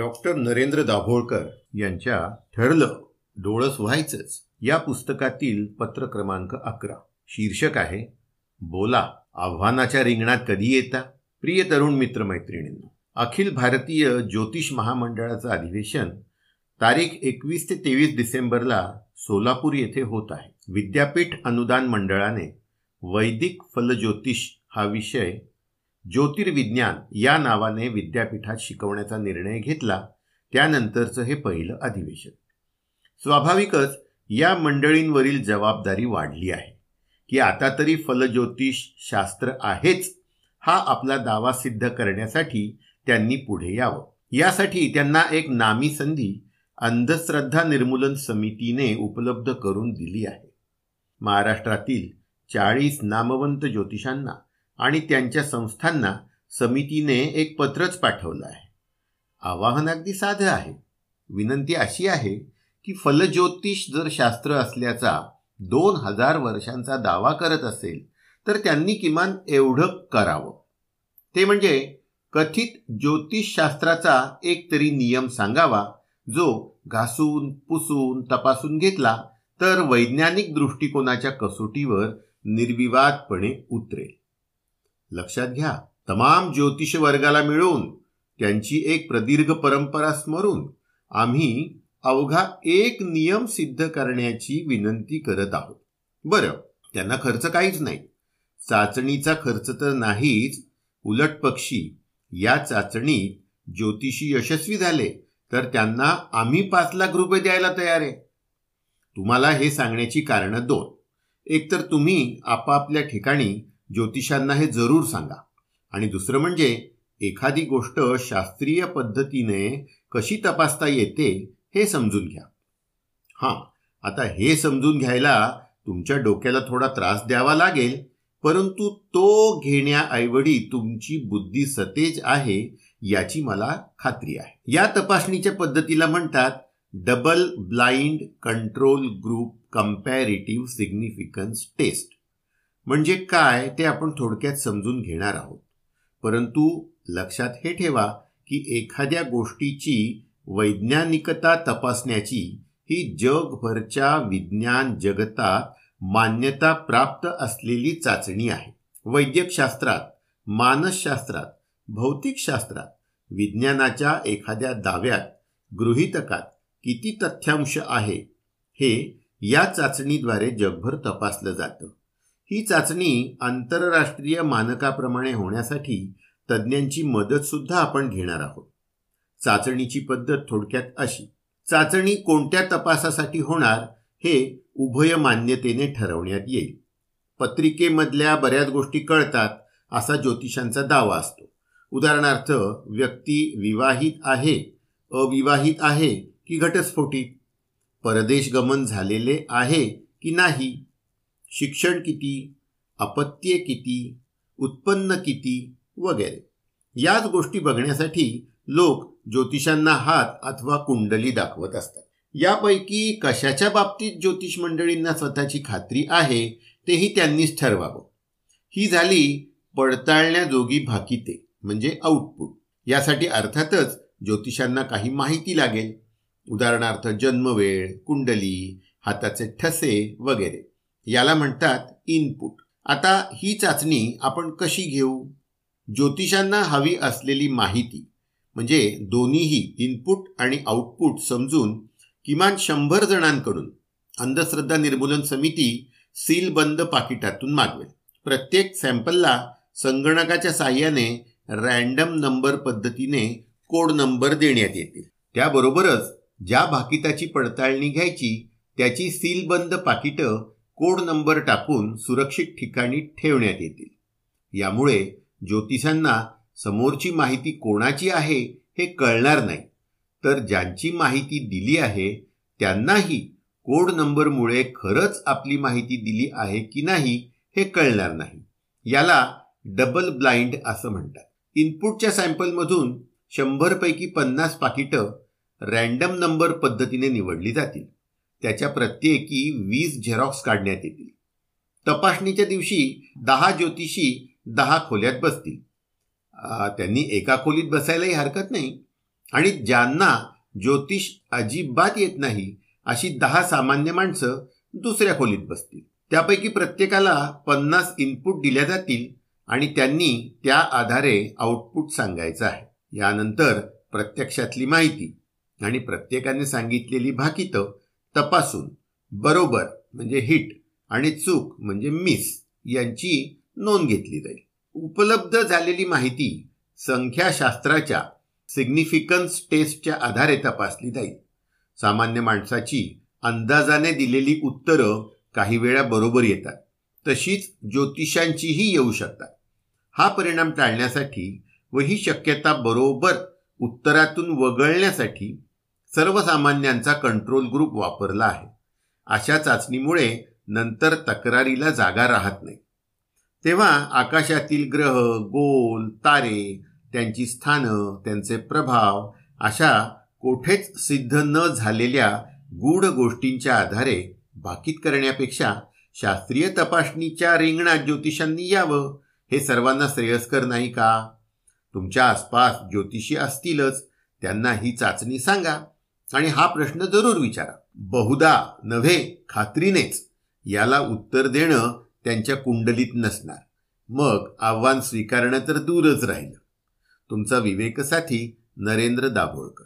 Doctor Narendra Dabholkar यांच्या ठरलं डोळस व्हायचंच या पुस्तकातील पत्र क्रमांक अकरा. शीर्षक आहे बोला आव्हानाच्या रिंगणात कधी येता? प्रिय तरुण मित्र मैत्रिणींनो अखिल भारतीय ज्योतिष महामंडळाचं अधिवेशन तारीख एकवीस ते तेवीस डिसेंबरला सोलापूर येथे होत आहे. विद्यापीठ अनुदान मंडळाने वैदिक फलज्योतिष हा विषय ज्योतिर्विज्ञान या नावाने विद्यापीठात शिकवण्याचा निर्णय घेतला त्यानंतरचं हे पहिलं अधिवेशन. स्वाभाविकच या मंडळींवरील जबाबदारी वाढली आहे की आता तरी फलज्योतिष शास्त्र आहेच हा आपला दावा सिद्ध करण्यासाठी त्यांनी पुढे यावं. यासाठी त्यांना एक नामी संधी अंधश्रद्धा निर्मूलन समितीने उपलब्ध करून दिली आहे. महाराष्ट्रातील चाळीस नामवंत ज्योतिषांना आणि त्यांच्या संस्थांना समितीने एक पत्रच पाठवलं आहे. आवाहन अगदी साधं आहे. विनंती अशी आहे की फलज्योतिष जर शास्त्र असल्याचा दोन हजार वर्षांचा दावा करत असेल तर त्यांनी किमान एवढं करावं. ते म्हणजे कथित ज्योतिषशास्त्राचा एक तरी नियम सांगावा जो घासून पुसून तपासून घेतला तर वैज्ञानिक दृष्टिकोनाच्या कसोटीवर निर्विवादपणे उतरेल. लक्षात घ्या तमाम ज्योतिष वर्गाला मिळून त्यांची एक प्रदीर्घ परंपरा स्मरून आम्ही अवघा एक नियम सिद्ध करण्याची विनंती करत आहोत. बरं त्यांना खर्च काहीच नाही. चाचणीचा खर्च तर नाहीच उलट पक्षी या चाचणीत ज्योतिषी यशस्वी झाले तर त्यांना आम्ही पाच लाख रुपये द्यायला तयार आहे. तुम्हाला हे सांगण्याची कारणं दोन. एकतर तुम्ही आपापल्या ठिकाणी ज्योतिषांना हे जरूर सांगा. आणि दुसरं म्हणजे एखादी गोष्ट शास्त्रीय पद्धतीने कशी तपासता येते हे समजून घ्या. हां आता हे समजून घ्यायला तुमच्या डोक्याला थोडा त्रास द्यावा लागेल परंतु तो घेण्याऐवजी तुमची बुद्धी सतेज आहे याची मला खात्री आहे. या तपासणीच्या पद्धतीला म्हणतात double blind control group comparative significance test. म्हणजे काय ते आपण थोडक्यात समजून घेणार आहोत. परंतु लक्षात हे ठेवा की एखाद्या गोष्टीची वैज्ञानिकता तपासण्याची ही जगभरच्या विज्ञान जगतात मान्यता प्राप्त असलेली चाचणी आहे. वैद्यकशास्त्रात मानसशास्त्रात भौतिकशास्त्रात विज्ञानाच्या एखाद्या दाव्यात गृहितकात किती तथ्यांश आहे हे या चाचणीद्वारे जगभर तपासलं जातं. ही चाचणी आंतरराष्ट्रीय मानकाप्रमाणे होण्यासाठी तज्ज्ञांची मदत सुद्धा आपण घेणार आहोत. चाचणीची पद्धत थोडक्यात अशी. चाचणी कोणत्या तपासासाठी होणार हे उभय मान्यतेने ठरवण्यात येईल. पत्रिकेमधल्या बऱ्याच गोष्टी कळतात असा ज्योतिषांचा दावा असतो. उदाहरणार्थ व्यक्ती विवाहित आहे अविवाहित आहे की घटस्फोटित? परदेश गमन झालेले आहे की नाही? शिक्षण किती अपत्ये किती उत्पन्न किती वगैरे. याच गोष्टी बघण्यासाठी लोक ज्योतिषांना हात अथवा कुंडली दाखवत असतात. यापैकी कशाच्या बाबतीत ज्योतिष मंडळींना स्वतःची खात्री आहे तेही त्यांनीच ठरवावं. ही झाली पडताळण्याजोगी भाकिते म्हणजे आउटपुट यासाठी अर्थातच ज्योतिषांना काही माहिती लागेल. उदाहरणार्थ जन्मवेळ कुंडली हाताचे ठसे वगैरे. याला म्हणतात इनपुट आता ही चाचणी आपण कशी घेऊ? ज्योतिषांना हवी असलेली माहिती म्हणजे दोन्हीही इनपुट आणि आउटपुट समजून किमान शंभर जणांकडून अंधश्रद्धा निर्मूलन समिती सीलबंद पाकिटातून मागवेल. प्रत्येक सॅम्पलला संगणकाच्या साह्याने रँडम नंबर पद्धतीने कोड नंबर देण्यात येतील. त्याबरोबरच ज्या भाकिताची पडताळणी घ्यायची त्याची सीलबंद पाकिटं कोड नंबर टाकून सुरक्षित ठिकाणी ठेवण्यात येतील. यामुळे ज्योतिषांना समोरची माहिती कोणाची आहे हे कळणार नाही. तर ज्यांची माहिती दिली आहे त्यांनाही कोड नंबरमुळे खरंच आपली माहिती दिली आहे की नाही हे कळणार नाही. याला डबल ब्लाइंड असं म्हणतात. इनपुटच्या सॅम्पलमधून शंभरपैकी पन्नास पाकिटं रँडम नंबर पद्धतीने निवडली जातील. त्याच्या प्रत्येकी वीस झेरॉक्स काढण्यात येतील. तपासणीच्या दिवशी दहा ज्योतिषी दहा खोल्यात बसतील. त्यांनी एका खोलीत बसायलाही हरकत नाही. आणि ज्यांना ज्योतिष अजिबात येत नाही अशी दहा सामान्य माणसं दुसऱ्या खोलीत बसतील. त्यापैकी प्रत्येकाला पन्नास इनपुट दिल्या जातील आणि त्यांनी त्या आधारे आउटपुट सांगायचं आहे. यानंतर प्रत्यक्षातली माहिती आणि प्रत्येकाने सांगितलेली भाकितं तपासून. बरोबर म्हणजे हिट आणि चूक म्हणजे मिस यांची नोंद घेतली जाईल. उपलब्ध झालेली माहिती संख्याशास्त्राच्या सिग्निफिकन्स टेस्टच्या आधारे तपासली जाईल. सामान्य माणसाची अंदाजाने दिलेली उत्तरं काही वेळा बरोबर येतात. तशीच ज्योतिषांचीही येऊ शकतात. हा परिणाम टाळण्यासाठी व ही शक्यता बरोबर उत्तरातून वगळण्यासाठी सर्वसामान्यांचा कंट्रोल ग्रुप वापरला आहे. अशा चाचणीमुळे नंतर तक्रारीला जागा राहत नाही. तेव्हा आकाशातील ग्रह गोल तारे त्यांची स्थानं त्यांचे प्रभाव अशा कोठेच सिद्ध न झालेल्या गूढ गोष्टींच्या आधारे बाकीत करण्यापेक्षा शास्त्रीय तपासणीच्या रिंगणात ज्योतिषांनी यावं हे सर्वांना श्रेयस्कर नाही का? तुमच्या आसपास ज्योतिषी असतीलच त्यांना ही चाचणी सांगा. आणि हा प्रश्न जरूर विचारा. बहुधा नव्हे खात्रीनेच. याला उत्तर देणं त्यांच्या कुंडलीत नसणार. मग आव्हान स्वीकारणं तर दूरच राहिलं. तुमचा विवेकसाथी नरेंद्र दाभोळकर.